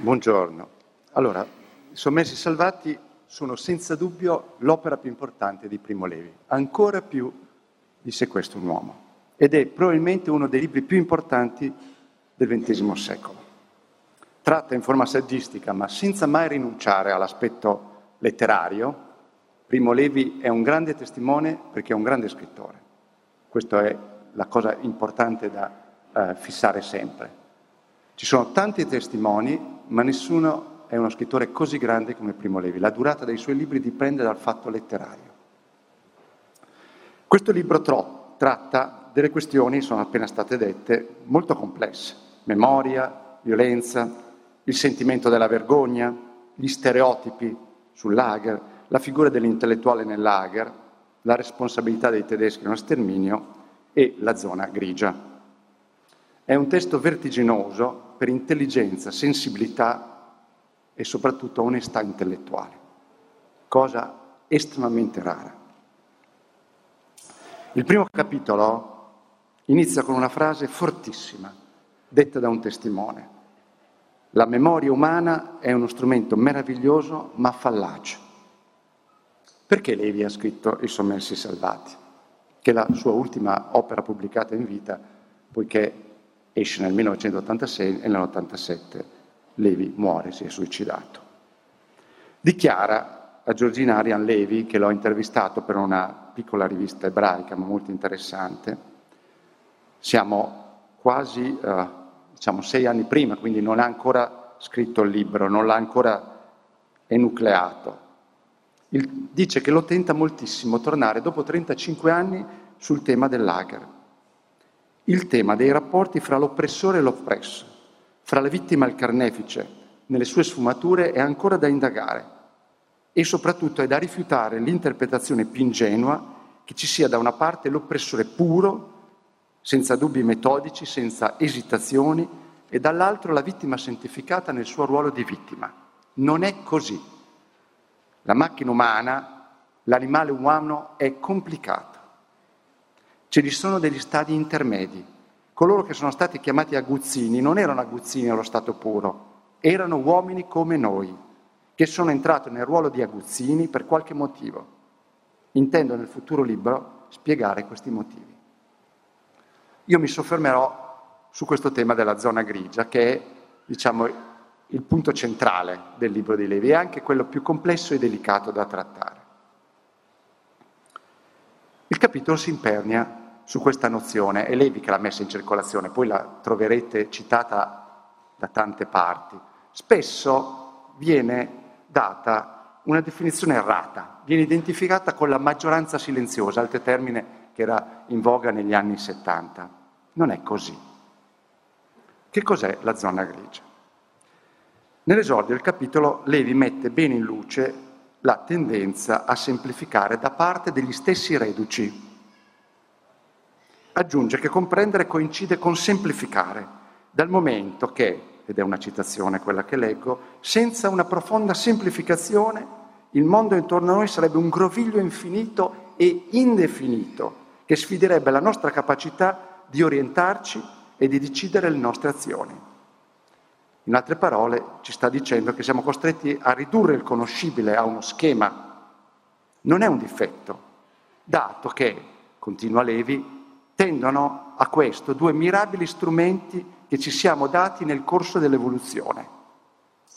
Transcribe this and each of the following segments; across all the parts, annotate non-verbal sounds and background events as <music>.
Buongiorno. Allora, i Sommessi Salvati sono senza dubbio l'opera più importante di Primo Levi, ancora più di Se questo un uomo, ed è probabilmente uno dei libri più importanti del XX secolo. Tratta in forma saggistica, ma senza mai rinunciare all'aspetto letterario, Primo Levi è un grande testimone perché è un grande scrittore. Questa è la cosa importante da eh, fissare sempre. Ci sono tanti testimoni, ma nessuno è uno scrittore così grande come Primo Levi. La durata dei suoi libri dipende dal fatto letterario. Questo libro tro- tratta delle questioni, sono appena state dette, molto complesse. Memoria, violenza, il sentimento della vergogna, gli stereotipi sul lager, la figura dell'intellettuale nel lager, la responsabilità dei tedeschi nello sterminio e la zona grigia. È un testo vertiginoso per intelligenza, sensibilità e soprattutto onestà intellettuale, cosa estremamente rara. Il primo capitolo inizia con una frase fortissima, detta da un testimone. La memoria umana è uno strumento meraviglioso ma fallace. Perché Levi ha scritto I Sommersi Salvati, che è la sua ultima opera pubblicata in vita, poiché esce nel 1986 e nell'87 Levi muore, si è suicidato. Dichiara a Georgina Arian Levi, che l'ho intervistato per una piccola rivista ebraica ma molto interessante, siamo quasi eh, diciamo, sei anni prima, quindi non ha ancora scritto il libro, non l'ha ancora enucleato. Il, dice che lo tenta moltissimo tornare dopo 35 anni sul tema del lager il tema dei rapporti fra l'oppressore e l'oppresso, fra la vittima e il carnefice, nelle sue sfumature è ancora da indagare e soprattutto è da rifiutare l'interpretazione più ingenua che ci sia da una parte l'oppressore puro, senza dubbi metodici, senza esitazioni, e dall'altro la vittima santificata nel suo ruolo di vittima. Non è così. La macchina umana, l'animale umano è complicato Ce ne sono degli stadi intermedi. Coloro che sono stati chiamati aguzzini non erano aguzzini allo stato puro, erano uomini come noi, che sono entrati nel ruolo di aguzzini per qualche motivo. Intendo nel futuro libro spiegare questi motivi. Io mi soffermerò su questo tema della zona grigia, che è, diciamo, il punto centrale del libro di Levi e anche quello più complesso e delicato da trattare. Il capitolo si impernia su questa nozione, è Levi che l'ha messa in circolazione, poi la troverete citata da tante parti. Spesso viene data una definizione errata, viene identificata con la maggioranza silenziosa, altro termine che era in voga negli anni 70. Non è così. Che cos'è la zona grigia? Nell'esordio del capitolo Levi mette bene in luce la tendenza a semplificare da parte degli stessi reduci. Aggiunge che comprendere coincide con semplificare, dal momento che, ed è una citazione quella che leggo, senza una profonda semplificazione il mondo intorno a noi sarebbe un groviglio infinito e indefinito che sfiderebbe la nostra capacità di orientarci e di decidere le nostre azioni. In altre parole, ci sta dicendo che siamo costretti a ridurre il conoscibile a uno schema. Non è un difetto, dato che, continua Levi, tendono a questo due mirabili strumenti che ci siamo dati nel corso dell'evoluzione.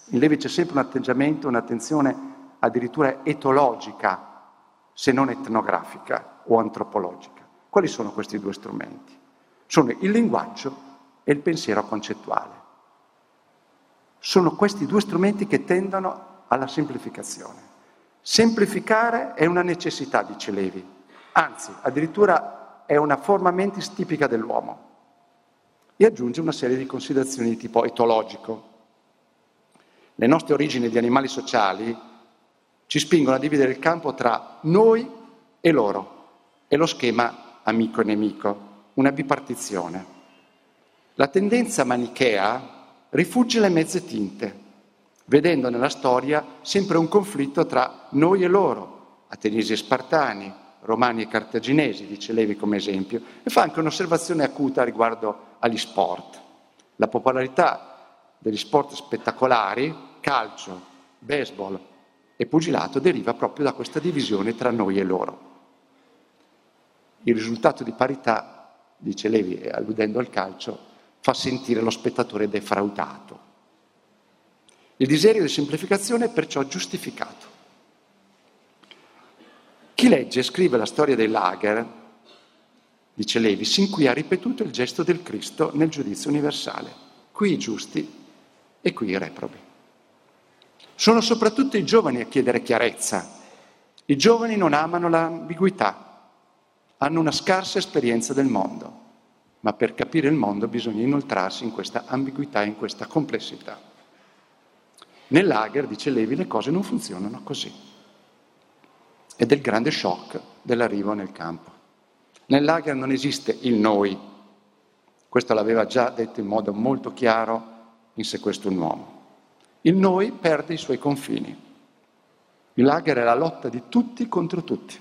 In Levi c'è sempre un atteggiamento, un'attenzione addirittura etologica, se non etnografica o antropologica. Quali sono questi due strumenti? Sono il linguaggio e il pensiero concettuale. Sono questi due strumenti che tendono alla semplificazione. Semplificare è una necessità, dice Levi, anzi addirittura è una forma mentis tipica dell'uomo. E aggiunge una serie di considerazioni di tipo etologico. Le nostre origini di animali sociali ci spingono a dividere il campo tra noi e loro. È lo schema amico e nemico, una bipartizione. La tendenza manichea rifugge le mezze tinte, vedendo nella storia sempre un conflitto tra noi e loro, ateniesi e spartani, romani e cartaginesi, dice Levi come esempio, e fa anche un'osservazione acuta riguardo agli sport. La popolarità degli sport spettacolari, calcio, baseball e pugilato, deriva proprio da questa divisione tra noi e loro. Il risultato di parità, dice Levi, alludendo al calcio, fa sentire lo spettatore defraudato. Il desiderio di semplificazione è perciò giustificato. Chi legge e scrive la storia dei lager, dice Levi, sin qui ha ripetuto il gesto del Cristo nel giudizio universale. Qui i giusti e qui i reprobi. Sono soprattutto i giovani a chiedere chiarezza. I giovani non amano l'ambiguità, hanno una scarsa esperienza del mondo, ma per capire il mondo bisogna inoltrarsi in questa ambiguità, in questa complessità. Nel lager, dice Levi, le cose non funzionano così. Ed è il grande shock dell'arrivo nel campo. Nel lager non esiste il noi. Questo l'aveva già detto in modo molto chiaro in Se questo un uomo. Il noi perde i suoi confini. Il lager è la lotta di tutti contro tutti.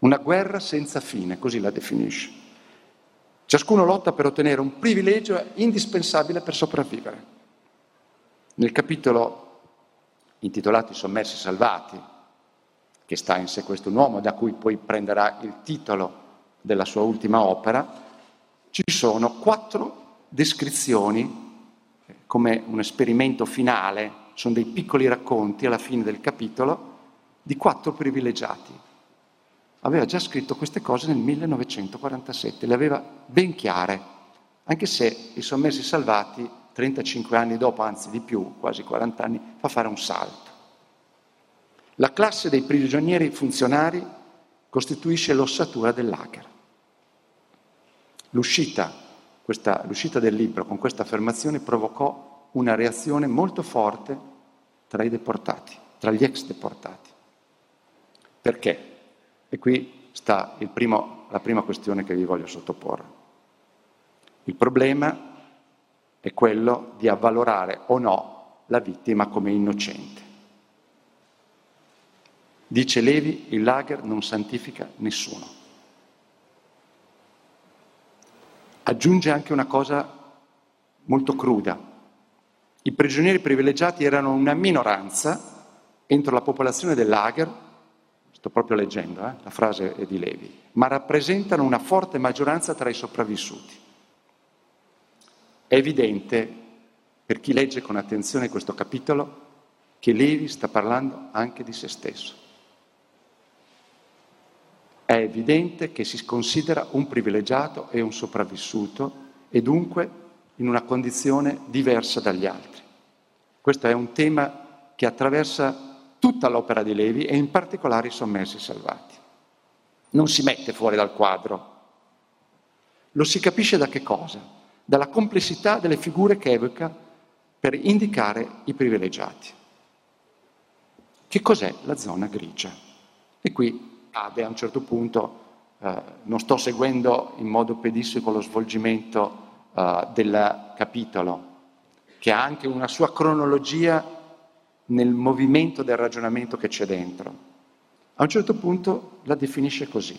Una guerra senza fine, così la definisce. Ciascuno lotta per ottenere un privilegio indispensabile per sopravvivere. Nel capitolo intitolato I sommersi salvati, che sta in sé questo uomo, da cui poi prenderà il titolo della sua ultima opera, ci sono quattro descrizioni come un esperimento finale, sono dei piccoli racconti alla fine del capitolo di quattro privilegiati. Aveva già scritto queste cose nel 1947, le aveva ben chiare, anche se i sommersi salvati 35 anni dopo, anzi di più, quasi 40 anni, fa fare un salto. La classe dei prigionieri funzionari costituisce l'ossatura del lager. L'uscita questa, l'uscita del libro con questa affermazione provocò una reazione molto forte tra i deportati, tra gli ex deportati. Perché? E qui sta primo, la prima questione che vi voglio sottoporre. Il problema è quello di avvalorare o no la vittima come innocente. Dice Levi, il lager non santifica nessuno. aggiunge anche una cosa molto cruda. I prigionieri privilegiati erano una minoranza entro la popolazione del lager, sto proprio leggendo, eh, la frase è di Levi, ma rappresentano una forte maggioranza tra i sopravvissuti. È evidente, per chi legge con attenzione questo capitolo, che Levi sta parlando anche di se stesso è evidente che si considera un privilegiato e un sopravvissuto e dunque in una condizione diversa dagli altri. Questo è un tema che attraversa tutta l'opera di Levi e in particolare i sommersi salvati. Non si mette fuori dal quadro. Lo si capisce da che cosa? Dalla complessità delle figure che evoca per indicare i privilegiati. Che cos'è la zona grigia? E qui accade a un certo punto, eh, non sto seguendo in modo pedisseco lo svolgimento eh, del capitolo, che ha anche una sua cronologia nel movimento del ragionamento che c'è dentro. A un certo punto la definisce così.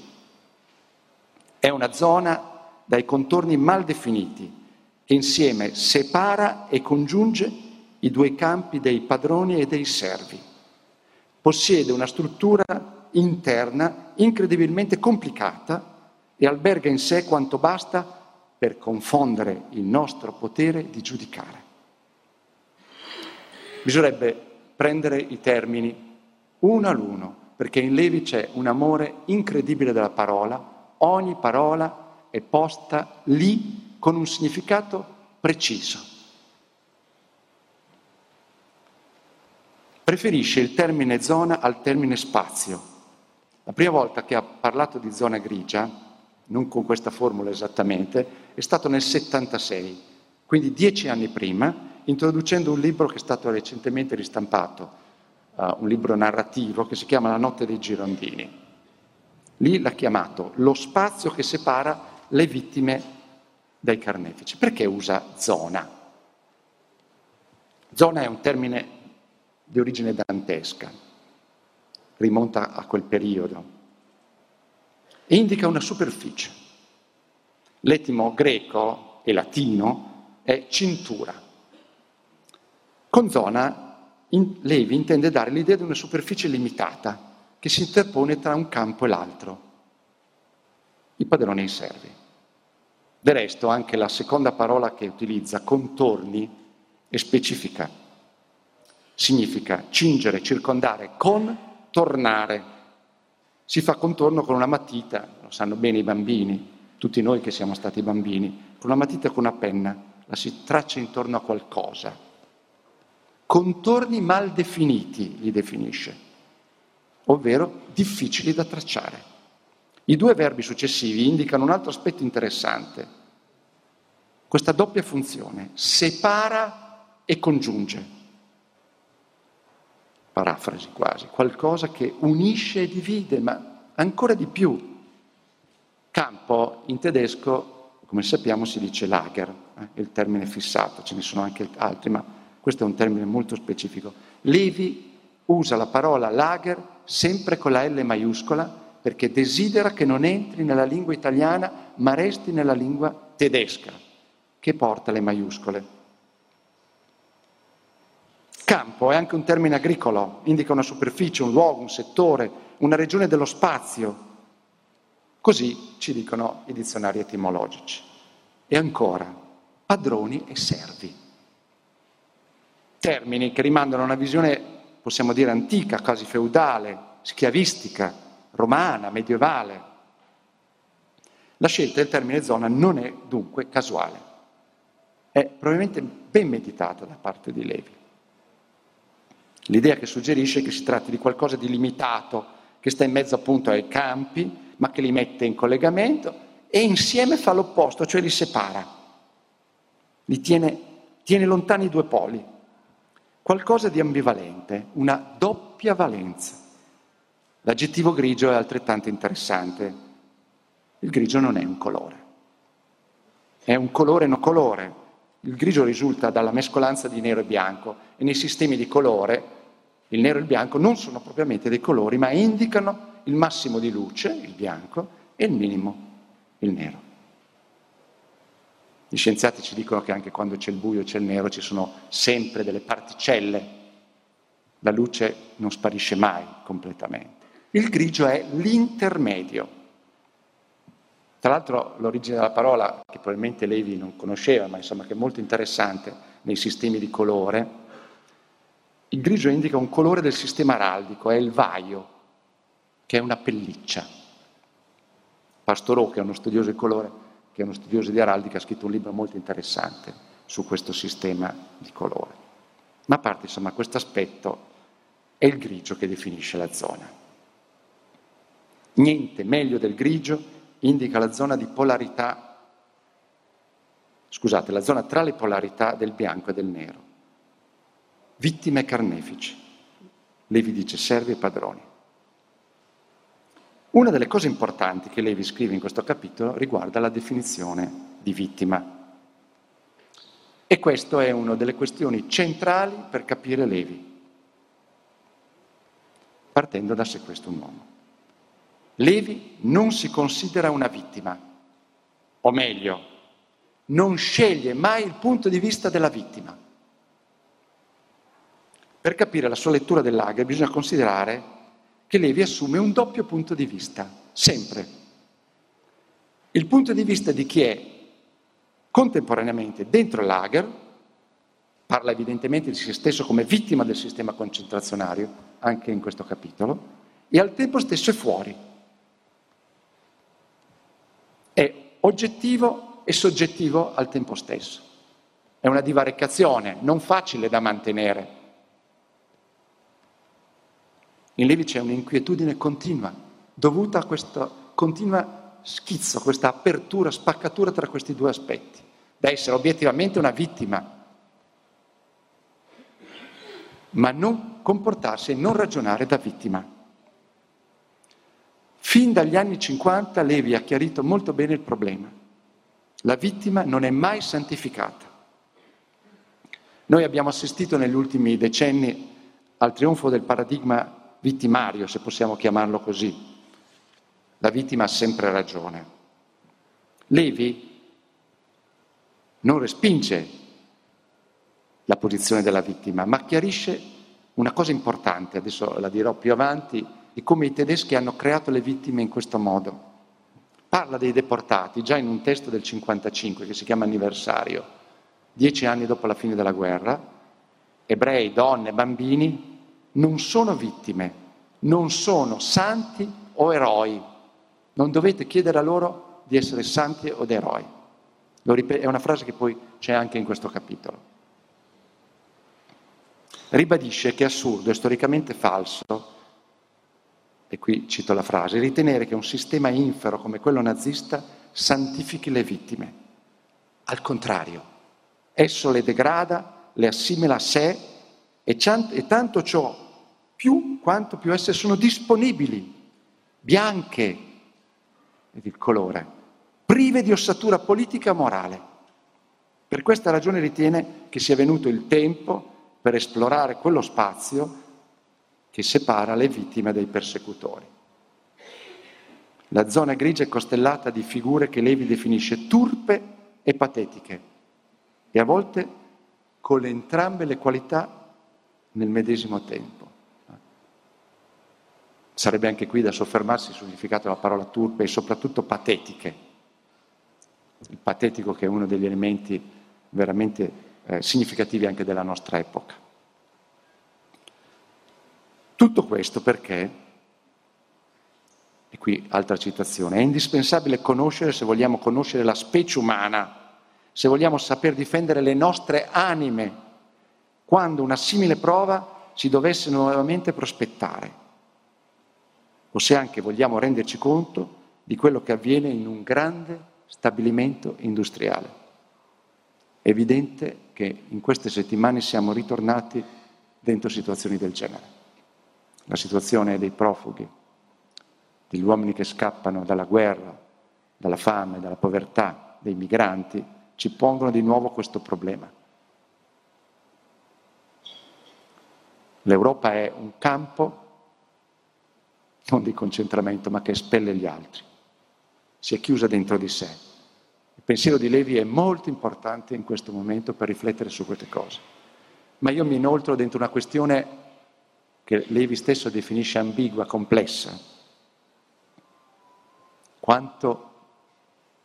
È una zona dai contorni mal definiti che insieme separa e congiunge i due campi dei padroni e dei servi. Possiede una struttura interna incredibilmente complicata e alberga in sé quanto basta per confondere il nostro potere di giudicare. Bisognerebbe prendere i termini uno all'uno, perché in Levi c'è un amore incredibile della parola, ogni parola è posta lì con un significato preciso. Preferisce il termine zona al termine spazio la prima volta che ha parlato di zona grigia, non con questa formula esattamente, è stato nel 76, quindi dieci anni prima, introducendo un libro che è stato recentemente ristampato, uh, un libro narrativo che si chiama La notte dei girondini. Lì l'ha chiamato Lo spazio che separa le vittime dai carnefici. Perché usa zona? Zona è un termine di origine dantesca, rimonta a quel periodo, e indica una superficie. L'etimo greco e latino è cintura. Con zona in, Levi intende dare l'idea di una superficie limitata che si interpone tra un campo e l'altro, i padroni e i servi. Del resto anche la seconda parola che utilizza, contorni, è specifica. Significa cingere, circondare, con tornare. Si fa contorno con una matita, lo sanno bene i bambini, tutti noi che siamo stati bambini, con una matita e con una penna, la si traccia intorno a qualcosa. Contorni mal definiti li definisce, ovvero difficili da tracciare. I due verbi successivi indicano un altro aspetto interessante, questa doppia funzione, separa e congiunge. Parafrasi quasi, qualcosa che unisce e divide, ma ancora di più. Campo in tedesco, come sappiamo, si dice lager, eh, il termine fissato, ce ne sono anche altri, ma questo è un termine molto specifico. Levi usa la parola lager sempre con la L maiuscola perché desidera che non entri nella lingua italiana ma resti nella lingua tedesca, che porta le maiuscole. Campo è anche un termine agricolo, indica una superficie, un luogo, un settore, una regione dello spazio. Così ci dicono i dizionari etimologici. E ancora, padroni e servi. Termini che rimandano a una visione, possiamo dire, antica, quasi feudale, schiavistica, romana, medievale. La scelta del termine zona non è dunque casuale, è probabilmente ben meditata da parte di Levi. L'idea che suggerisce che si tratti di qualcosa di limitato, che sta in mezzo appunto ai campi, ma che li mette in collegamento e insieme fa l'opposto, cioè li separa, li tiene, tiene lontani i due poli. Qualcosa di ambivalente, una doppia valenza. L'aggettivo grigio è altrettanto interessante. Il grigio non è un colore, è un colore no colore. Il grigio risulta dalla mescolanza di nero e bianco e nei sistemi di colore il nero e il bianco non sono propriamente dei colori, ma indicano il massimo di luce, il bianco, e il minimo, il nero. Gli scienziati ci dicono che anche quando c'è il buio e c'è il nero ci sono sempre delle particelle, la luce non sparisce mai completamente. Il grigio è l'intermedio. Tra l'altro l'origine della parola, che probabilmente Levi non conosceva, ma insomma che è molto interessante nei sistemi di colore, il grigio indica un colore del sistema araldico, è il vaio, che è una pelliccia. Pastorò, che è uno studioso di colore, che è uno studioso di araldica, ha scritto un libro molto interessante su questo sistema di colore. Ma a parte insomma questo aspetto, è il grigio che definisce la zona. Niente meglio del grigio indica la zona di polarità, scusate, la zona tra le polarità del bianco e del nero. Vittime carnefici. Levi dice servi e padroni. Una delle cose importanti che Levi scrive in questo capitolo riguarda la definizione di vittima. E questa è una delle questioni centrali per capire Levi, partendo da se questo un uomo. Levi non si considera una vittima, o meglio, non sceglie mai il punto di vista della vittima. Per capire la sua lettura dell'Aga bisogna considerare che Levi assume un doppio punto di vista, sempre. Il punto di vista di chi è contemporaneamente dentro l'Ager, parla evidentemente di se stesso come vittima del sistema concentrazionario, anche in questo capitolo, e al tempo stesso è fuori, è oggettivo e soggettivo al tempo stesso. È una divaricazione non facile da mantenere. In Levi c'è un'inquietudine continua, dovuta a questo continuo schizzo, questa apertura, spaccatura tra questi due aspetti, da essere obiettivamente una vittima, ma non comportarsi e non ragionare da vittima. Fin dagli anni 50 Levi ha chiarito molto bene il problema. La vittima non è mai santificata. Noi abbiamo assistito negli ultimi decenni al trionfo del paradigma vittimario, se possiamo chiamarlo così. La vittima ha sempre ragione. Levi non respinge la posizione della vittima, ma chiarisce una cosa importante, adesso la dirò più avanti, di come i tedeschi hanno creato le vittime in questo modo. Parla dei deportati già in un testo del 55 che si chiama Anniversario, dieci anni dopo la fine della guerra, ebrei, donne, bambini non sono vittime, non sono santi o eroi. Non dovete chiedere a loro di essere santi o eroi. È una frase che poi c'è anche in questo capitolo. Ribadisce che è assurdo e storicamente falso, e qui cito la frase, ritenere che un sistema infero come quello nazista santifichi le vittime. Al contrario, esso le degrada, le assimila a sé e, e tanto ciò più quanto più esse sono disponibili, bianche, ed il colore, prive di ossatura politica e morale. Per questa ragione ritiene che sia venuto il tempo per esplorare quello spazio che separa le vittime dai persecutori. La zona grigia è costellata di figure che Levi definisce turpe e patetiche e a volte con entrambe le qualità nel medesimo tempo. Sarebbe anche qui da soffermarsi sul significato della parola turpe e soprattutto patetiche. Il patetico che è uno degli elementi veramente eh, significativi anche della nostra epoca. Tutto questo perché, e qui altra citazione, è indispensabile conoscere se vogliamo conoscere la specie umana, se vogliamo saper difendere le nostre anime, quando una simile prova si dovesse nuovamente prospettare o se anche vogliamo renderci conto di quello che avviene in un grande stabilimento industriale. È evidente che in queste settimane siamo ritornati dentro situazioni del genere. La situazione dei profughi, degli uomini che scappano dalla guerra, dalla fame, dalla povertà, dei migranti, ci pongono di nuovo questo problema. L'Europa è un campo non di concentramento, ma che espelle gli altri. Si è chiusa dentro di sé. Il pensiero di Levi è molto importante in questo momento per riflettere su queste cose. Ma io mi inoltro dentro una questione che Levi stesso definisce ambigua, complessa. Quanto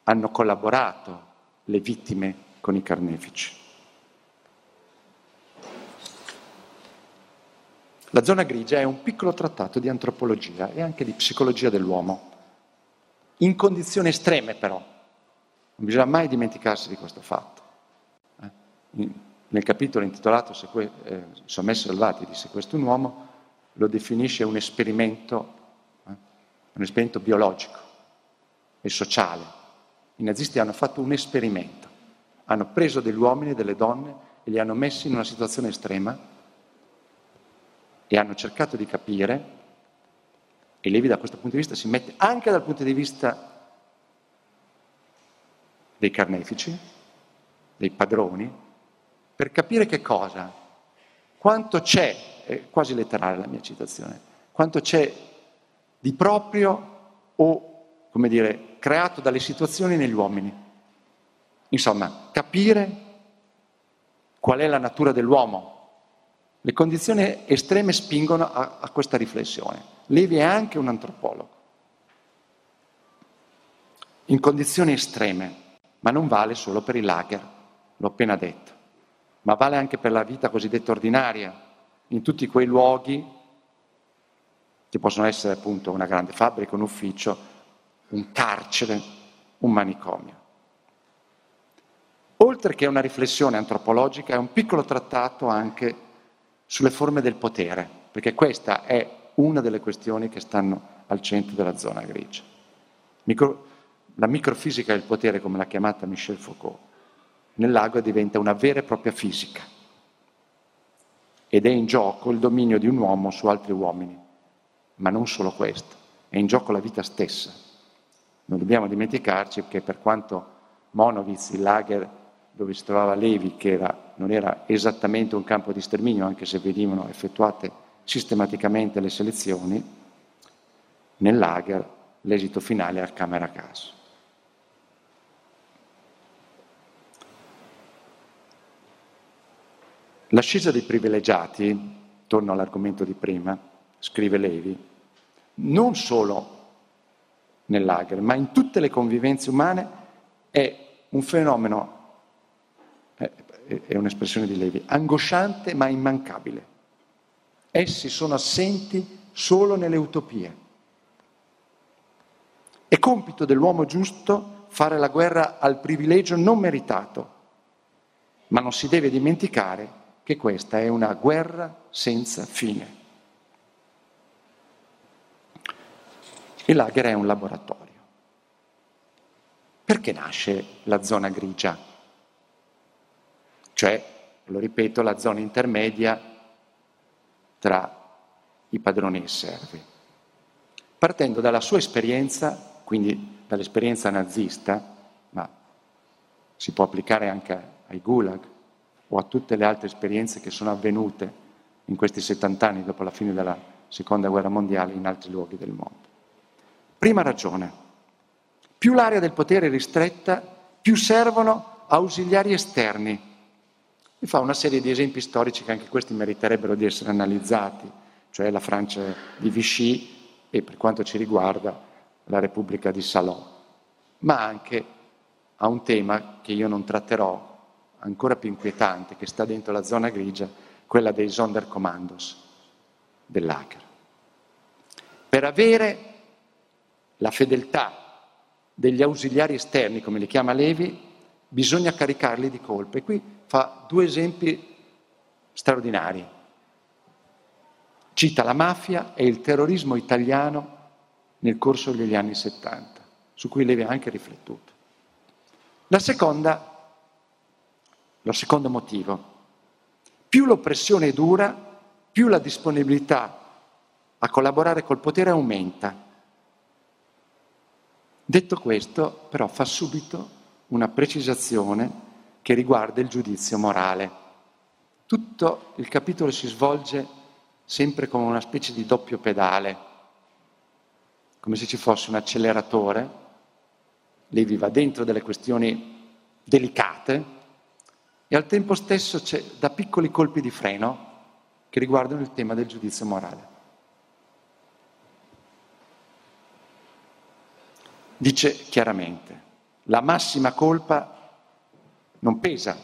hanno collaborato le vittime con i carnefici? La zona grigia è un piccolo trattato di antropologia e anche di psicologia dell'uomo, in condizioni estreme però. Non bisogna mai dimenticarsi di questo fatto. Eh? nel capitolo intitolato Seque- eh, Sommessi salvati di è un uomo, lo definisce un esperimento, eh? un esperimento biologico e sociale. I nazisti hanno fatto un esperimento, hanno preso degli uomini e delle donne e li hanno messi in una situazione estrema e hanno cercato di capire, e Levi da questo punto di vista si mette anche dal punto di vista dei carnefici, dei padroni, per capire che cosa, quanto c'è, è quasi letterale la mia citazione, quanto c'è di proprio o, come dire, creato dalle situazioni negli uomini. Insomma, capire qual è la natura dell'uomo, le condizioni estreme spingono a, a questa riflessione. Levi è anche un antropologo. In condizioni estreme, ma non vale solo per i lager, l'ho appena detto, ma vale anche per la vita cosiddetta ordinaria, in tutti quei luoghi che possono essere appunto una grande fabbrica, un ufficio, un carcere, un manicomio. Oltre che una riflessione antropologica, è un piccolo trattato anche sulle forme del potere, perché questa è una delle questioni che stanno al centro della zona grigia. Micro, la microfisica del potere, come l'ha chiamata Michel Foucault, nel lago diventa una vera e propria fisica ed è in gioco il dominio di un uomo su altri uomini, ma non solo questo, è in gioco la vita stessa. Non dobbiamo dimenticarci che per quanto Monowitz, il lager dove si trovava Levi, che era, non era esattamente un campo di sterminio, anche se venivano effettuate sistematicamente le selezioni, nel lager l'esito finale era camera a caso. L'ascesa dei privilegiati, torno all'argomento di prima, scrive Levi, non solo nel lager, ma in tutte le convivenze umane è un fenomeno, è un'espressione di Levi, angosciante ma immancabile. Essi sono assenti solo nelle utopie. È compito dell'uomo giusto fare la guerra al privilegio non meritato, ma non si deve dimenticare che questa è una guerra senza fine. Il lager è un laboratorio. Perché nasce la zona grigia? Cioè, lo ripeto, la zona intermedia tra i padroni e i servi. Partendo dalla sua esperienza quindi dall'esperienza nazista, ma si può applicare anche ai gulag o a tutte le altre esperienze che sono avvenute in questi 70 anni dopo la fine della seconda guerra mondiale in altri luoghi del mondo. Prima ragione, più l'area del potere è ristretta, più servono ausiliari esterni. E fa una serie di esempi storici che anche questi meriterebbero di essere analizzati, cioè la Francia di Vichy e per quanto ci riguarda la Repubblica di Salò, ma anche a un tema che io non tratterò, ancora più inquietante, che sta dentro la zona grigia, quella dei Sonderkommandos dell'Aker. Per avere la fedeltà degli ausiliari esterni, come li chiama Levi, bisogna caricarli di colpe. Qui fa due esempi straordinari. Cita la mafia e il terrorismo italiano nel corso degli anni 70, su cui Levi ha anche riflettuto. La seconda, lo secondo motivo, più l'oppressione dura, più la disponibilità a collaborare col potere aumenta. Detto questo, però, fa subito una precisazione che riguarda il giudizio morale. Tutto il capitolo si svolge sempre come una specie di doppio pedale come se ci fosse un acceleratore, Levi va dentro delle questioni delicate e al tempo stesso c'è da piccoli colpi di freno che riguardano il tema del giudizio morale. Dice chiaramente, la massima colpa non pesa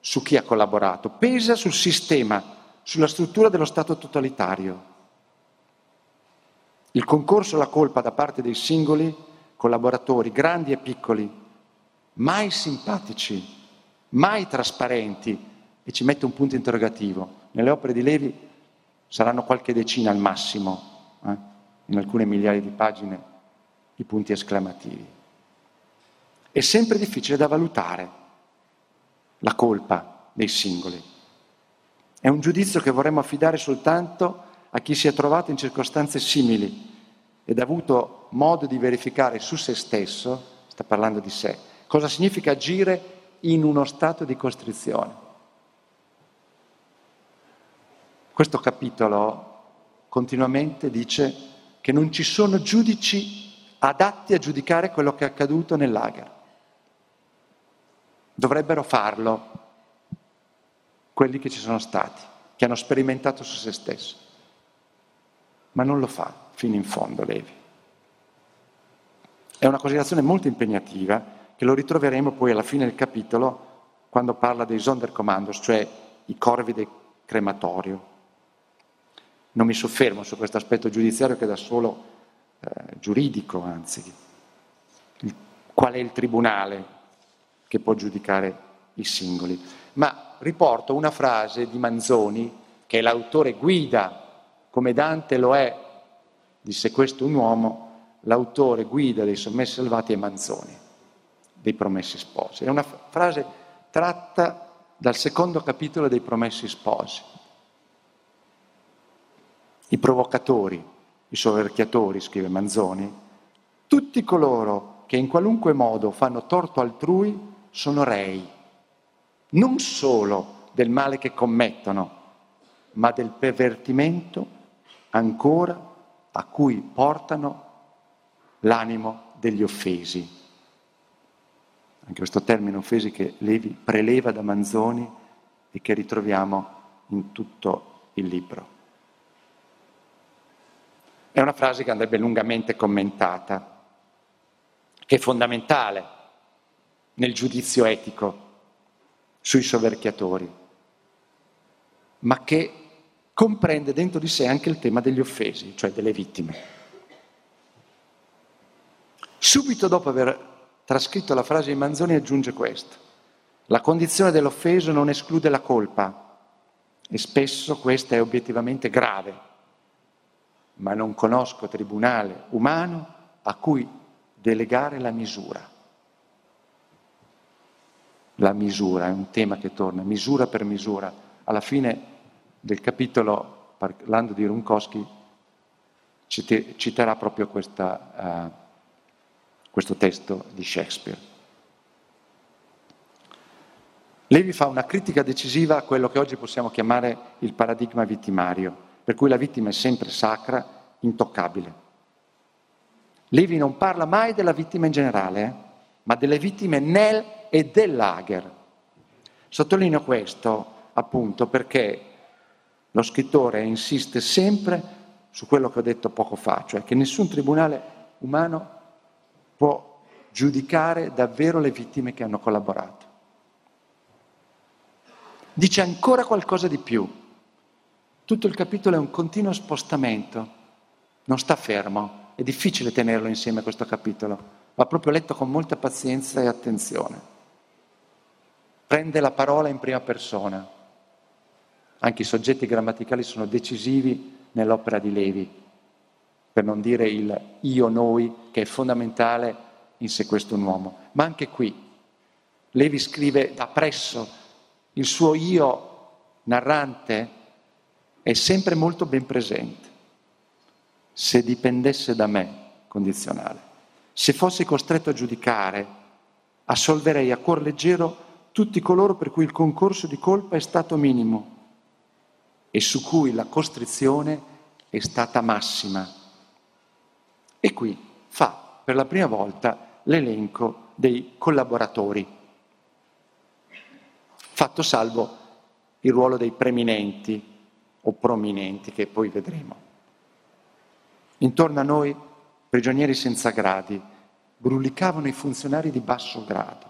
su chi ha collaborato, pesa sul sistema, sulla struttura dello Stato totalitario. Il concorso alla colpa da parte dei singoli collaboratori, grandi e piccoli, mai simpatici, mai trasparenti, e ci mette un punto interrogativo. Nelle opere di Levi saranno qualche decina al massimo, eh? in alcune migliaia di pagine, i punti esclamativi. È sempre difficile da valutare la colpa dei singoli. È un giudizio che vorremmo affidare soltanto a chi si è trovato in circostanze simili ed ha avuto modo di verificare su se stesso, sta parlando di sé, cosa significa agire in uno stato di costrizione. Questo capitolo continuamente dice che non ci sono giudici adatti a giudicare quello che è accaduto nel lager. Dovrebbero farlo quelli che ci sono stati, che hanno sperimentato su se stesso. Ma non lo fa fino in fondo Levi. È una considerazione molto impegnativa che lo ritroveremo poi alla fine del capitolo quando parla dei Sonderkommandos, cioè i corvi del crematorio. Non mi soffermo su questo aspetto giudiziario che da solo eh, giuridico, anzi, qual è il tribunale che può giudicare i singoli. Ma riporto una frase di Manzoni, che è l'autore guida, come Dante lo è disse questo un uomo, l'autore guida dei sommessi salvati è Manzoni, dei promessi sposi. È una frase tratta dal secondo capitolo dei promessi sposi. I provocatori, i soverchiatori, scrive Manzoni, tutti coloro che in qualunque modo fanno torto altrui sono rei, non solo del male che commettono, ma del pervertimento ancora a cui portano l'animo degli offesi. Anche questo termine offesi che Levi preleva da Manzoni e che ritroviamo in tutto il libro. È una frase che andrebbe lungamente commentata, che è fondamentale nel giudizio etico sui soverchiatori, ma che comprende dentro di sé anche il tema degli offesi, cioè delle vittime. Subito dopo aver trascritto la frase di Manzoni aggiunge questo. La condizione dell'offeso non esclude la colpa e spesso questa è obiettivamente grave ma non conosco tribunale umano a cui delegare la misura. La misura è un tema che torna, misura per misura. Alla fine del capitolo, parlando di Runkowski, citerà proprio questa, uh, questo testo di Shakespeare. Levi fa una critica decisiva a quello che oggi possiamo chiamare il paradigma vittimario per cui la vittima è sempre sacra, intoccabile. Levi non parla mai della vittima in generale, eh? Ma delle vittime nel e del lager. Sottolineo questo appunto perché lo scrittore insiste sempre su quello che ho detto poco fa, cioè che nessun tribunale umano può giudicare davvero le vittime che hanno collaborato. Dice ancora qualcosa di più. Tutto il capitolo è un continuo spostamento, non sta fermo, è difficile tenerlo insieme questo capitolo, va proprio letto con molta pazienza e attenzione. Prende la parola in prima persona, anche i soggetti grammaticali sono decisivi nell'opera di Levi, per non dire il io-noi che è fondamentale in se questo un uomo. Ma anche qui Levi scrive da presso il suo io narrante è sempre molto ben presente. Se dipendesse da me, condizionale, se fossi costretto a giudicare, assolverei a cuor leggero tutti coloro per cui il concorso di colpa è stato minimo e su cui la costrizione è stata massima. E qui fa per la prima volta l'elenco dei collaboratori, fatto salvo il ruolo dei preminenti, o prominenti che poi vedremo. Intorno a noi, prigionieri senza gradi, brulicavano i funzionari di basso grado,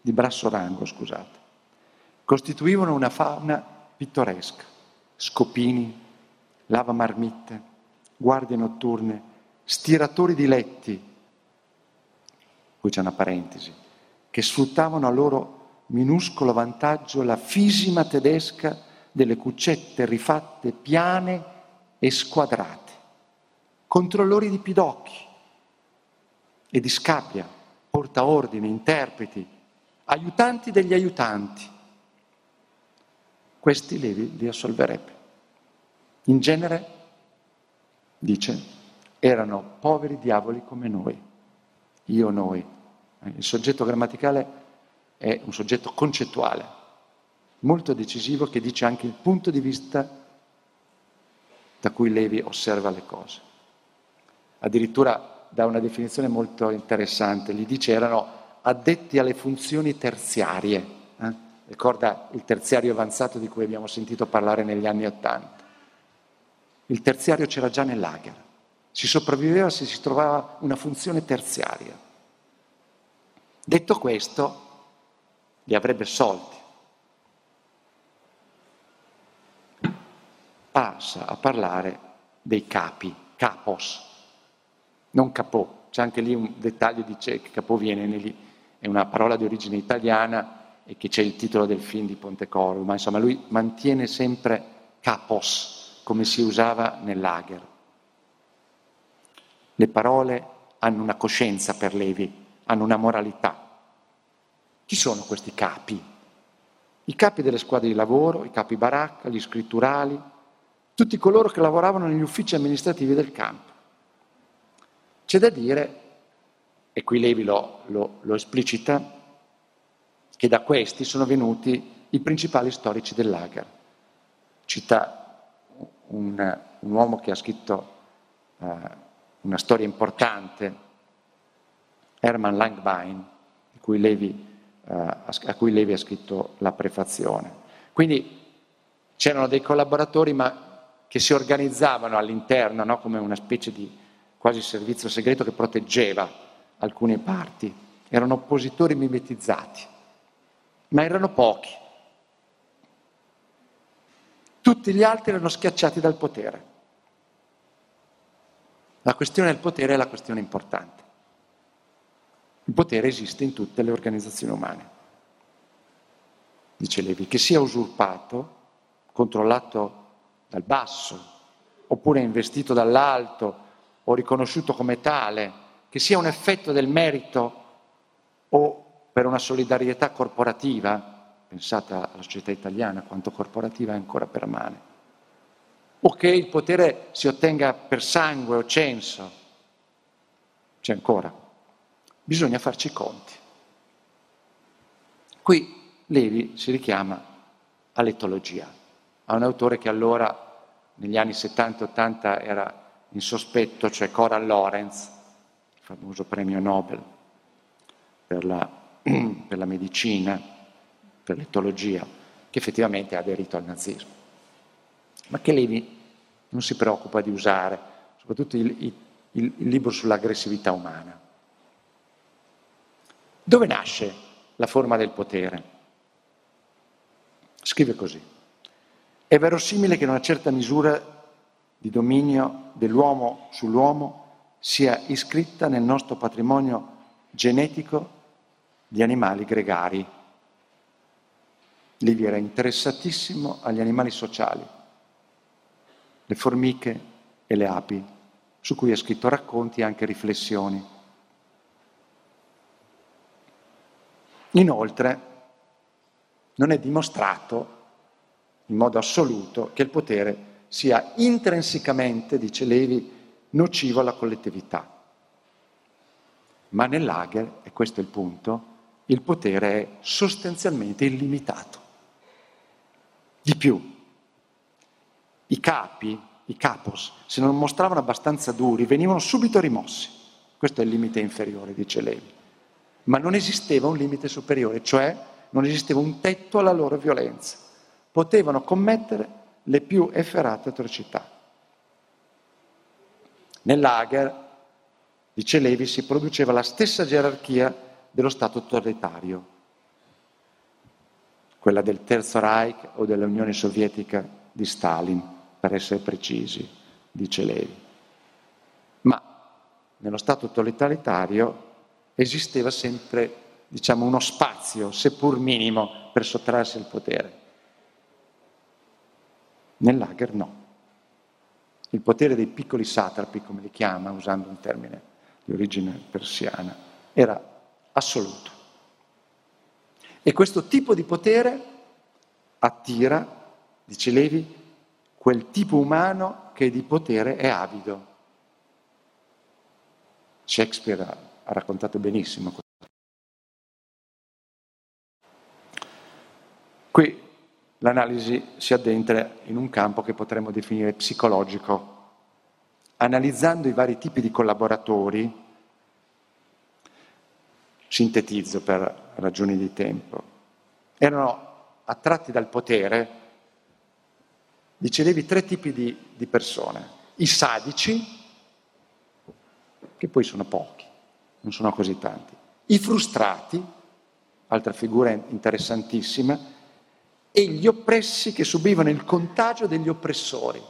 di basso rango, scusate. Costituivano una fauna pittoresca, scopini, lavamarmitte, guardie notturne, stiratori di letti, qui c'è una parentesi, che sfruttavano a loro minuscolo vantaggio la fisima tedesca delle cuccette rifatte piane e squadrate, controllori di pidocchi e di scabbia, portaordine, interpreti, aiutanti degli aiutanti. Questi Levi li assolverebbe. In genere, dice, erano poveri diavoli come noi, io noi. Il soggetto grammaticale è un soggetto concettuale, molto decisivo che dice anche il punto di vista da cui Levi osserva le cose. Addirittura dà una definizione molto interessante, gli dice erano addetti alle funzioni terziarie. Eh? Ricorda il terziario avanzato di cui abbiamo sentito parlare negli anni Ottanta. Il terziario c'era già nel lager, si sopravviveva se si trovava una funzione terziaria. Detto questo, li avrebbe solti, passa a parlare dei capi, capos, non capò. C'è anche lì un dettaglio, dice che capò viene lì, è una parola di origine italiana e che c'è il titolo del film di Pontecoro, ma insomma lui mantiene sempre capos, come si usava nel lager. Le parole hanno una coscienza per Levi, hanno una moralità. Chi sono questi capi? I capi delle squadre di lavoro, i capi baracca, gli scritturali, tutti coloro che lavoravano negli uffici amministrativi del campo. C'è da dire, e qui Levi lo, lo, lo esplicita, che da questi sono venuti i principali storici del lager. Cita un, un uomo che ha scritto uh, una storia importante, Hermann Langbein, cui Levi, uh, a cui Levi ha scritto la prefazione. Quindi c'erano dei collaboratori ma che si organizzavano all'interno no? come una specie di quasi servizio segreto che proteggeva alcune parti. Erano oppositori mimetizzati, ma erano pochi. Tutti gli altri erano schiacciati dal potere. La questione del potere è la questione importante. Il potere esiste in tutte le organizzazioni umane. Dice Levi, che sia usurpato, controllato dal basso, oppure investito dall'alto o riconosciuto come tale, che sia un effetto del merito o per una solidarietà corporativa, pensate alla società italiana quanto corporativa ancora per mano, o che il potere si ottenga per sangue o censo, c'è ancora bisogna farci i conti. Qui Levi si richiama all'etologia, a un autore che allora, negli anni 70 80, era in sospetto, cioè Coral Lorenz, il famoso premio Nobel per la, <clears throat> per la medicina, per l'etologia, che effettivamente ha aderito al nazismo, ma che Levi non si preoccupa di usare, soprattutto il, il, il libro sull'aggressività umana. Dove nasce la forma del potere? Scrive così. È verosimile che una certa misura di dominio dell'uomo sull'uomo sia iscritta nel nostro patrimonio genetico di animali gregari. Livia era interessatissimo agli animali sociali, le formiche e le api, su cui ha scritto racconti e anche riflessioni. Inoltre, non è dimostrato in modo assoluto che il potere sia intrinsecamente, dice Levi, nocivo alla collettività. Ma nell'Ager, e questo è il punto, il potere è sostanzialmente illimitato. Di più, i capi, i capos, se non mostravano abbastanza duri, venivano subito rimossi. Questo è il limite inferiore, dice Levi ma non esisteva un limite superiore, cioè non esisteva un tetto alla loro violenza. Potevano commettere le più efferate atrocità. Nell'Ager, dice Levi, si produceva la stessa gerarchia dello Stato totalitario, quella del Terzo Reich o dell'Unione Sovietica di Stalin, per essere precisi, dice Levi. Ma nello Stato totalitario esisteva sempre diciamo, uno spazio, seppur minimo, per sottrarsi al potere. Nell'Ager no. Il potere dei piccoli satrapi, come li chiama, usando un termine di origine persiana, era assoluto. E questo tipo di potere attira, dice Levi, quel tipo umano che di potere è avido. Shakespeare ha raccontato benissimo. Qui l'analisi si addentra in un campo che potremmo definire psicologico. Analizzando i vari tipi di collaboratori, sintetizzo per ragioni di tempo, erano attratti dal potere, dicevi, tre tipi di, di persone. I sadici, che poi sono pochi, non sono così tanti. I frustrati, altra figura interessantissima, e gli oppressi che subivano il contagio degli oppressori.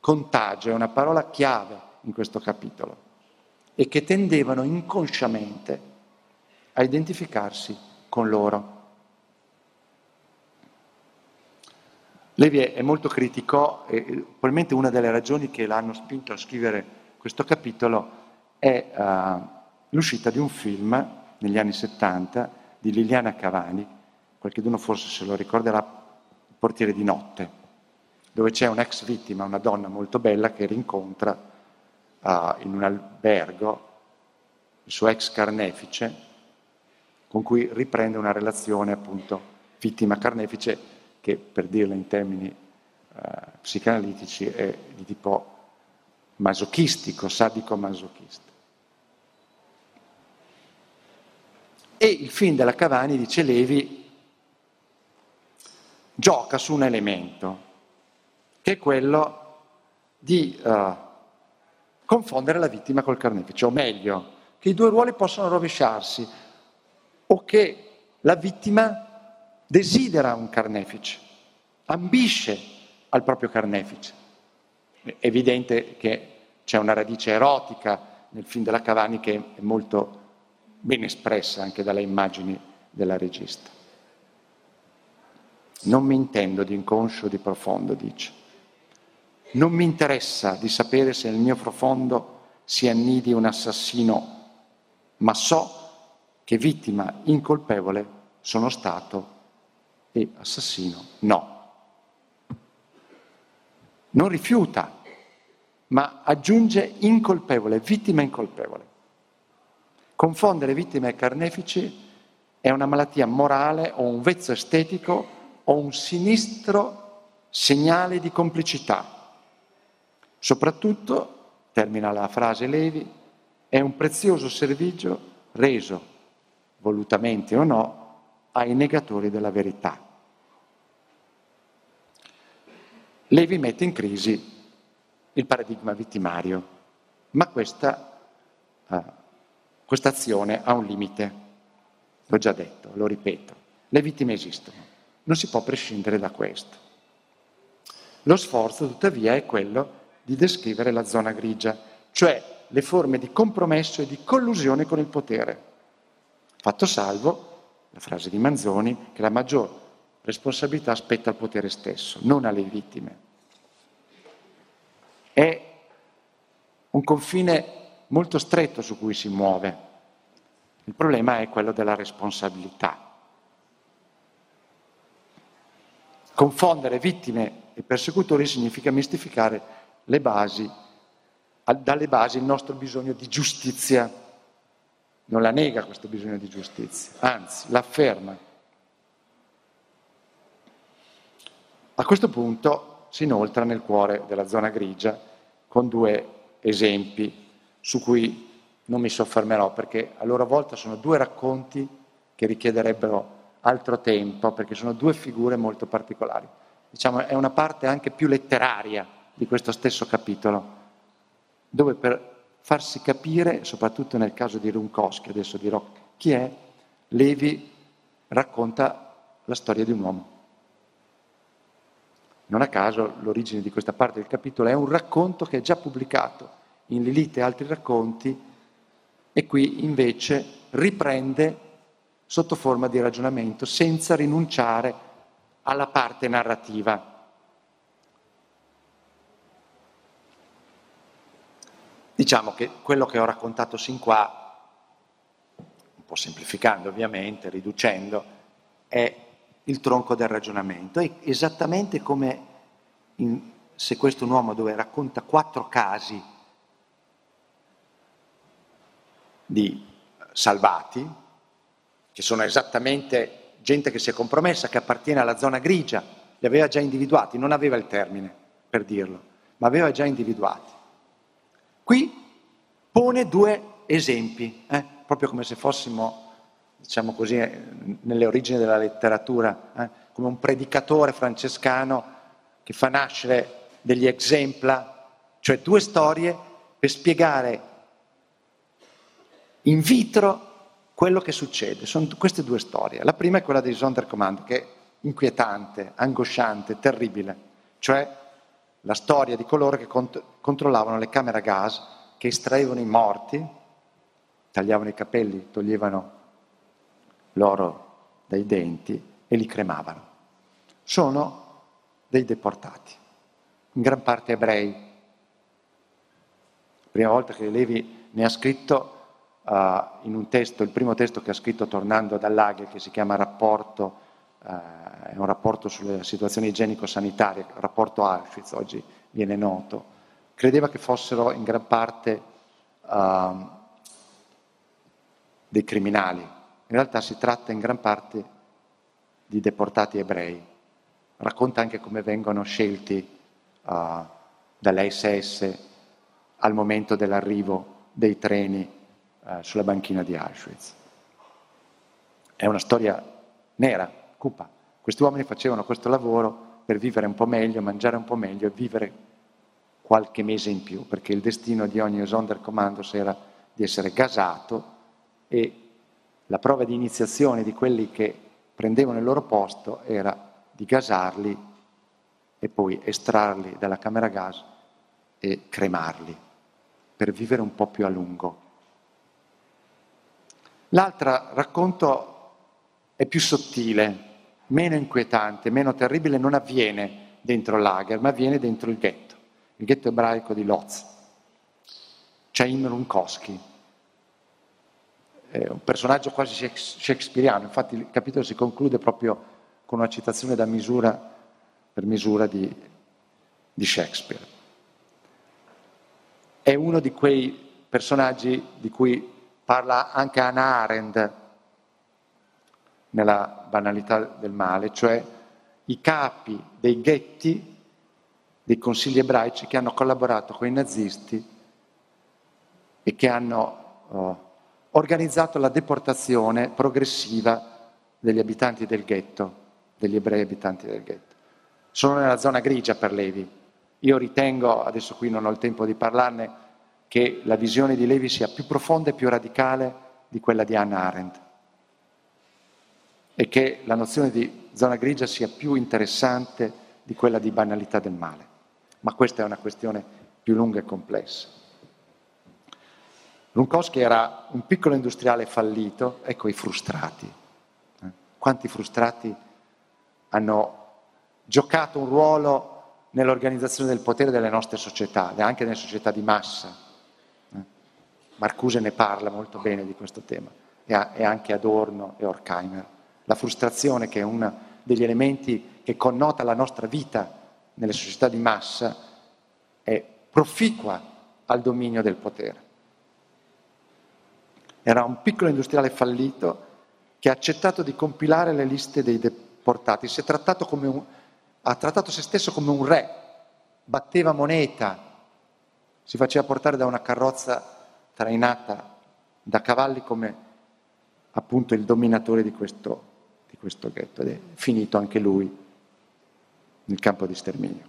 Contagio è una parola chiave in questo capitolo e che tendevano inconsciamente a identificarsi con loro. Levi è molto critico e probabilmente una delle ragioni che l'hanno spinto a scrivere questo capitolo è uh, l'uscita di un film negli anni 70 di Liliana Cavani, qualcuno forse se lo ricorderà, portiere di notte, dove c'è un'ex vittima, una donna molto bella che rincontra uh, in un albergo il suo ex carnefice, con cui riprende una relazione appunto vittima-carnefice che per dirla in termini uh, psicanalitici è di tipo masochistico, sadico-masochistico. E il film della Cavani, dice Levi, gioca su un elemento, che è quello di uh, confondere la vittima col carnefice, o meglio, che i due ruoli possono rovesciarsi, o che la vittima desidera un carnefice, ambisce al proprio carnefice. È evidente che c'è una radice erotica nel film della Cavani che è molto ben espressa anche dalle immagini della regista. Non mi intendo di inconscio di profondo, dice. Non mi interessa di sapere se nel mio profondo si annidi un assassino, ma so che vittima incolpevole sono stato e assassino no. Non rifiuta, ma aggiunge incolpevole, vittima incolpevole. Confondere vittime e carnefici è una malattia morale o un vezzo estetico o un sinistro segnale di complicità. Soprattutto, termina la frase Levi, è un prezioso servizio reso, volutamente o no, ai negatori della verità. Levi mette in crisi il paradigma vittimario, ma questa, questa azione ha un limite, l'ho già detto, lo ripeto, le vittime esistono, non si può prescindere da questo. Lo sforzo tuttavia è quello di descrivere la zona grigia, cioè le forme di compromesso e di collusione con il potere. Fatto salvo, la frase di Manzoni, che la maggior responsabilità spetta al potere stesso, non alle vittime. È un confine molto stretto su cui si muove. Il problema è quello della responsabilità. Confondere vittime e persecutori significa mistificare le basi, dalle basi il nostro bisogno di giustizia. Non la nega questo bisogno di giustizia, anzi l'afferma. A questo punto si inoltra nel cuore della zona grigia con due esempi su cui non mi soffermerò perché a loro volta sono due racconti che richiederebbero altro tempo perché sono due figure molto particolari. Diciamo, è una parte anche più letteraria di questo stesso capitolo, dove per farsi capire, soprattutto nel caso di Runkowski, adesso dirò chi è, Levi racconta la storia di un uomo. Non a caso l'origine di questa parte del capitolo è un racconto che è già pubblicato in Lilith e altri racconti e qui invece riprende sotto forma di ragionamento senza rinunciare alla parte narrativa. Diciamo che quello che ho raccontato sin qua, un po' semplificando ovviamente, riducendo, è il tronco del ragionamento. È esattamente come in Se questo un uomo dove racconta quattro casi di salvati, che sono esattamente gente che si è compromessa, che appartiene alla zona grigia, li aveva già individuati, non aveva il termine per dirlo, ma aveva già individuati. Qui pone due esempi, eh? proprio come se fossimo diciamo così, eh, nelle origini della letteratura, eh, come un predicatore francescano che fa nascere degli exempla, cioè due storie per spiegare in vitro quello che succede. Sono queste due storie. La prima è quella di Sonderkommand, che è inquietante, angosciante, terribile, cioè la storia di coloro che cont- controllavano le camere a gas, che estraevano i morti, tagliavano i capelli, toglievano l'oro dai denti e li cremavano. Sono dei deportati, in gran parte ebrei. La prima volta che Levi ne ha scritto uh, in un testo, il primo testo che ha scritto tornando dall'Aghe, che si chiama Rapporto, uh, è un rapporto sulle situazioni igienico-sanitarie, rapporto Auschwitz, oggi viene noto, credeva che fossero in gran parte uh, dei criminali, in realtà si tratta in gran parte di deportati ebrei. Racconta anche come vengono scelti uh, dalle SS al momento dell'arrivo dei treni uh, sulla banchina di Auschwitz. È una storia nera, cupa, Questi uomini facevano questo lavoro per vivere un po' meglio, mangiare un po' meglio e vivere qualche mese in più, perché il destino di ogni Sonderkommandos era di essere gasato e la prova di iniziazione di quelli che prendevano il loro posto era di gasarli e poi estrarli dalla camera gas e cremarli per vivere un po' più a lungo. L'altro racconto è più sottile, meno inquietante, meno terribile, non avviene dentro Lager, ma avviene dentro il ghetto, il ghetto ebraico di Lodz. Chaim Runkowski, è un personaggio quasi shakespeariano, infatti il capitolo si conclude proprio con una citazione da misura per misura di, di Shakespeare. È uno di quei personaggi di cui parla anche Hannah Arendt nella banalità del male, cioè i capi dei ghetti, dei consigli ebraici che hanno collaborato con i nazisti e che hanno oh, organizzato la deportazione progressiva degli abitanti del ghetto, degli ebrei abitanti del ghetto. Sono nella zona grigia per Levi. Io ritengo, adesso qui non ho il tempo di parlarne, che la visione di Levi sia più profonda e più radicale di quella di Hannah Arendt e che la nozione di zona grigia sia più interessante di quella di banalità del male. Ma questa è una questione più lunga e complessa. Lunkowski era un piccolo industriale fallito, ecco i frustrati. Eh? Quanti frustrati hanno giocato un ruolo nell'organizzazione del potere delle nostre società, anche nelle società di massa. Marcuse ne parla molto bene di questo tema, e anche Adorno e Horkheimer. La frustrazione, che è uno degli elementi che connota la nostra vita nelle società di massa, è proficua al dominio del potere. Era un piccolo industriale fallito che ha accettato di compilare le liste dei deportati. Trattato un, ha trattato se stesso come un re, batteva moneta, si faceva portare da una carrozza trainata da cavalli come appunto il dominatore di questo, di questo ghetto ed è finito anche lui nel campo di sterminio.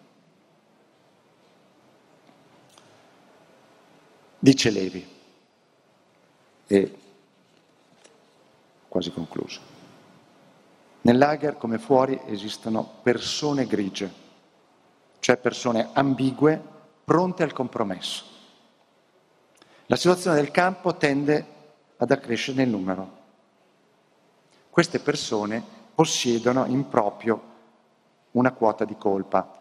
Dice Levi, e quasi concluso. Nel lager come fuori esistono persone grigie, cioè persone ambigue, pronte al compromesso. La situazione del campo tende ad accrescere nel numero. Queste persone possiedono in proprio una quota di colpa.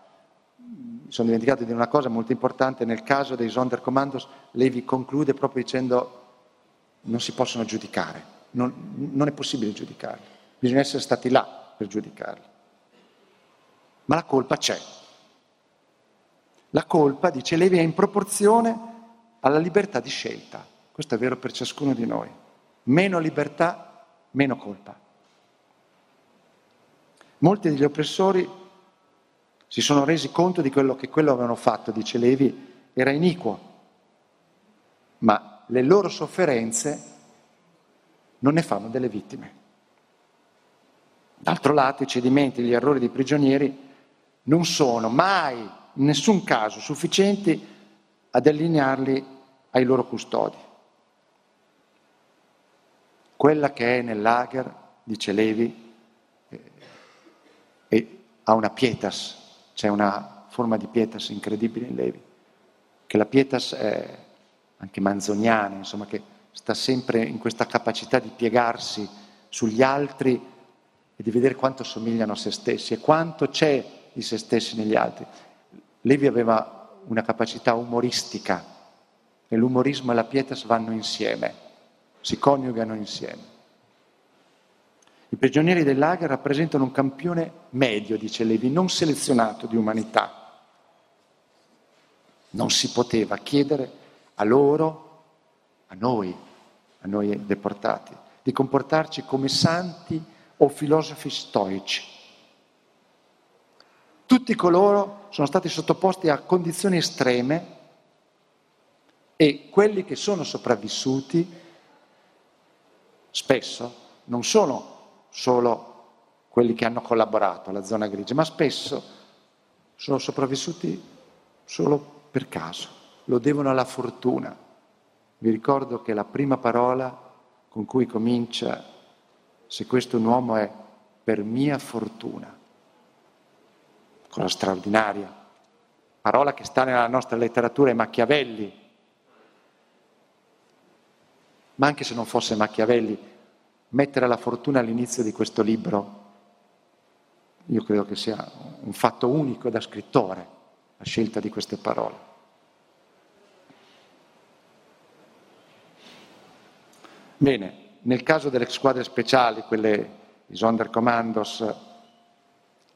Mi sono dimenticato di una cosa molto importante, nel caso dei Sonderkommandos Levi conclude proprio dicendo non si possono giudicare, non, non è possibile giudicarli, bisogna essere stati là per giudicarli. Ma la colpa c'è. La colpa, dice Levi, è in proporzione alla libertà di scelta. Questo è vero per ciascuno di noi. Meno libertà, meno colpa. Molti degli oppressori si sono resi conto di quello che quello avevano fatto, dice Levi, era iniquo, ma le loro sofferenze non ne fanno delle vittime. D'altro lato i cedimenti, gli errori dei prigionieri non sono mai, in nessun caso, sufficienti ad allinearli ai loro custodi. Quella che è nel lager, dice Levi, eh, ha una pietas, c'è una forma di pietas incredibile in Levi, che la pietas è anche manzoniana, insomma, che sta sempre in questa capacità di piegarsi sugli altri e di vedere quanto somigliano a se stessi e quanto c'è di se stessi negli altri. Levi aveva una capacità umoristica e l'umorismo e la pietas vanno insieme, si coniugano insieme. I prigionieri del lager rappresentano un campione medio, dice Levi, non selezionato di umanità. Non si poteva chiedere a loro, a noi, a noi deportati, di comportarci come santi o filosofi stoici. Tutti coloro sono stati sottoposti a condizioni estreme e quelli che sono sopravvissuti spesso non sono solo quelli che hanno collaborato alla zona grigia, ma spesso sono sopravvissuti solo per caso, lo devono alla fortuna. Vi ricordo che la prima parola con cui comincia, se questo è un uomo, è per mia fortuna, cosa straordinaria, parola che sta nella nostra letteratura è Machiavelli, ma anche se non fosse Machiavelli, mettere la fortuna all'inizio di questo libro, io credo che sia un fatto unico da scrittore, la scelta di queste parole. Bene, nel caso delle squadre speciali, quelle di Sonderkommandos,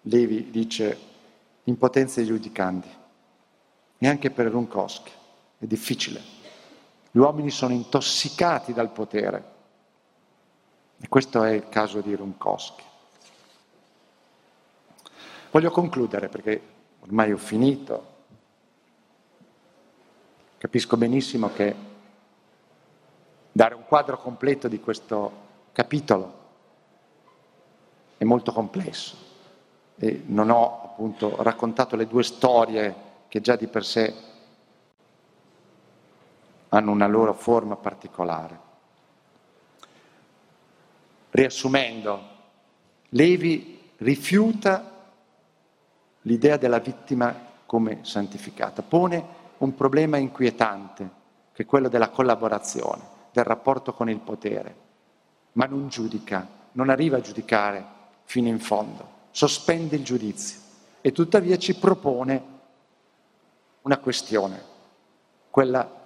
Levi dice impotenza giudicandi, neanche per Runkowski, è difficile. Gli uomini sono intossicati dal potere. E questo è il caso di Runkowski. Voglio concludere perché ormai ho finito. Capisco benissimo che dare un quadro completo di questo capitolo è molto complesso e non ho appunto raccontato le due storie che già di per sé hanno una loro forma particolare. Riassumendo, Levi rifiuta l'idea della vittima come santificata, pone un problema inquietante, che è quello della collaborazione, del rapporto con il potere, ma non giudica, non arriva a giudicare fino in fondo, sospende il giudizio e tuttavia ci propone una questione, quella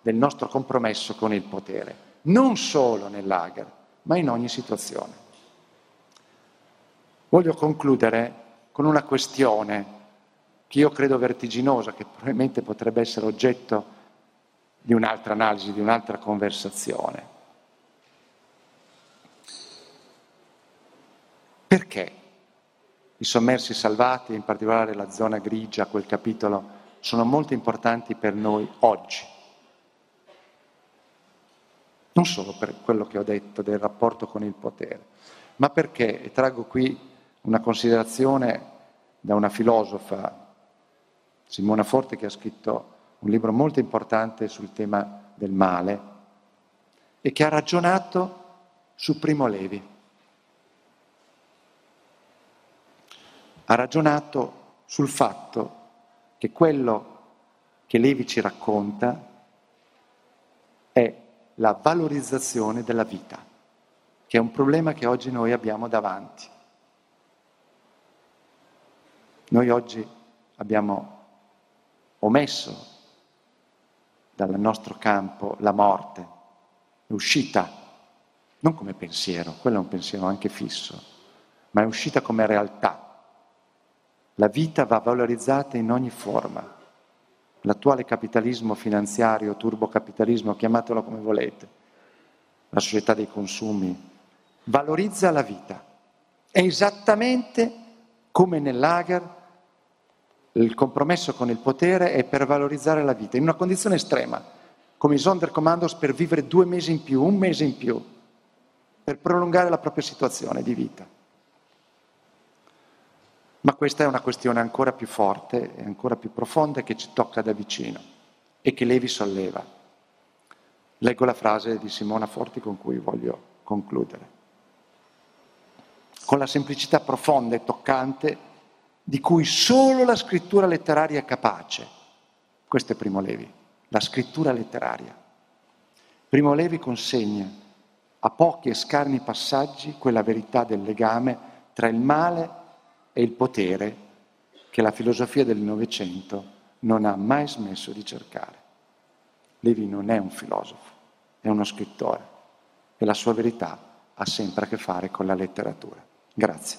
del nostro compromesso con il potere, non solo nel lager, ma in ogni situazione. Voglio concludere con una questione che io credo vertiginosa, che probabilmente potrebbe essere oggetto di un'altra analisi, di un'altra conversazione. Perché i sommersi salvati, in particolare la zona grigia, quel capitolo, sono molto importanti per noi oggi? non solo per quello che ho detto del rapporto con il potere, ma perché, e traggo qui una considerazione da una filosofa, Simona Forte, che ha scritto un libro molto importante sul tema del male e che ha ragionato su Primo Levi. Ha ragionato sul fatto che quello che Levi ci racconta è la valorizzazione della vita, che è un problema che oggi noi abbiamo davanti. Noi oggi abbiamo omesso dal nostro campo la morte, è uscita non come pensiero, quello è un pensiero anche fisso, ma è uscita come realtà. La vita va valorizzata in ogni forma l'attuale capitalismo finanziario, turbocapitalismo, chiamatelo come volete, la società dei consumi, valorizza la vita. È esattamente come nel lager il compromesso con il potere è per valorizzare la vita, in una condizione estrema, come i Sonderkommandos per vivere due mesi in più, un mese in più, per prolungare la propria situazione di vita. Ma questa è una questione ancora più forte e ancora più profonda che ci tocca da vicino e che Levi solleva. Leggo la frase di Simona Forti con cui voglio concludere. Con la semplicità profonda e toccante di cui solo la scrittura letteraria è capace. Questo è Primo Levi, la scrittura letteraria. Primo Levi consegna a pochi e scarni passaggi quella verità del legame tra il male e il potere che la filosofia del Novecento non ha mai smesso di cercare. Levi non è un filosofo, è uno scrittore e la sua verità ha sempre a che fare con la letteratura. Grazie.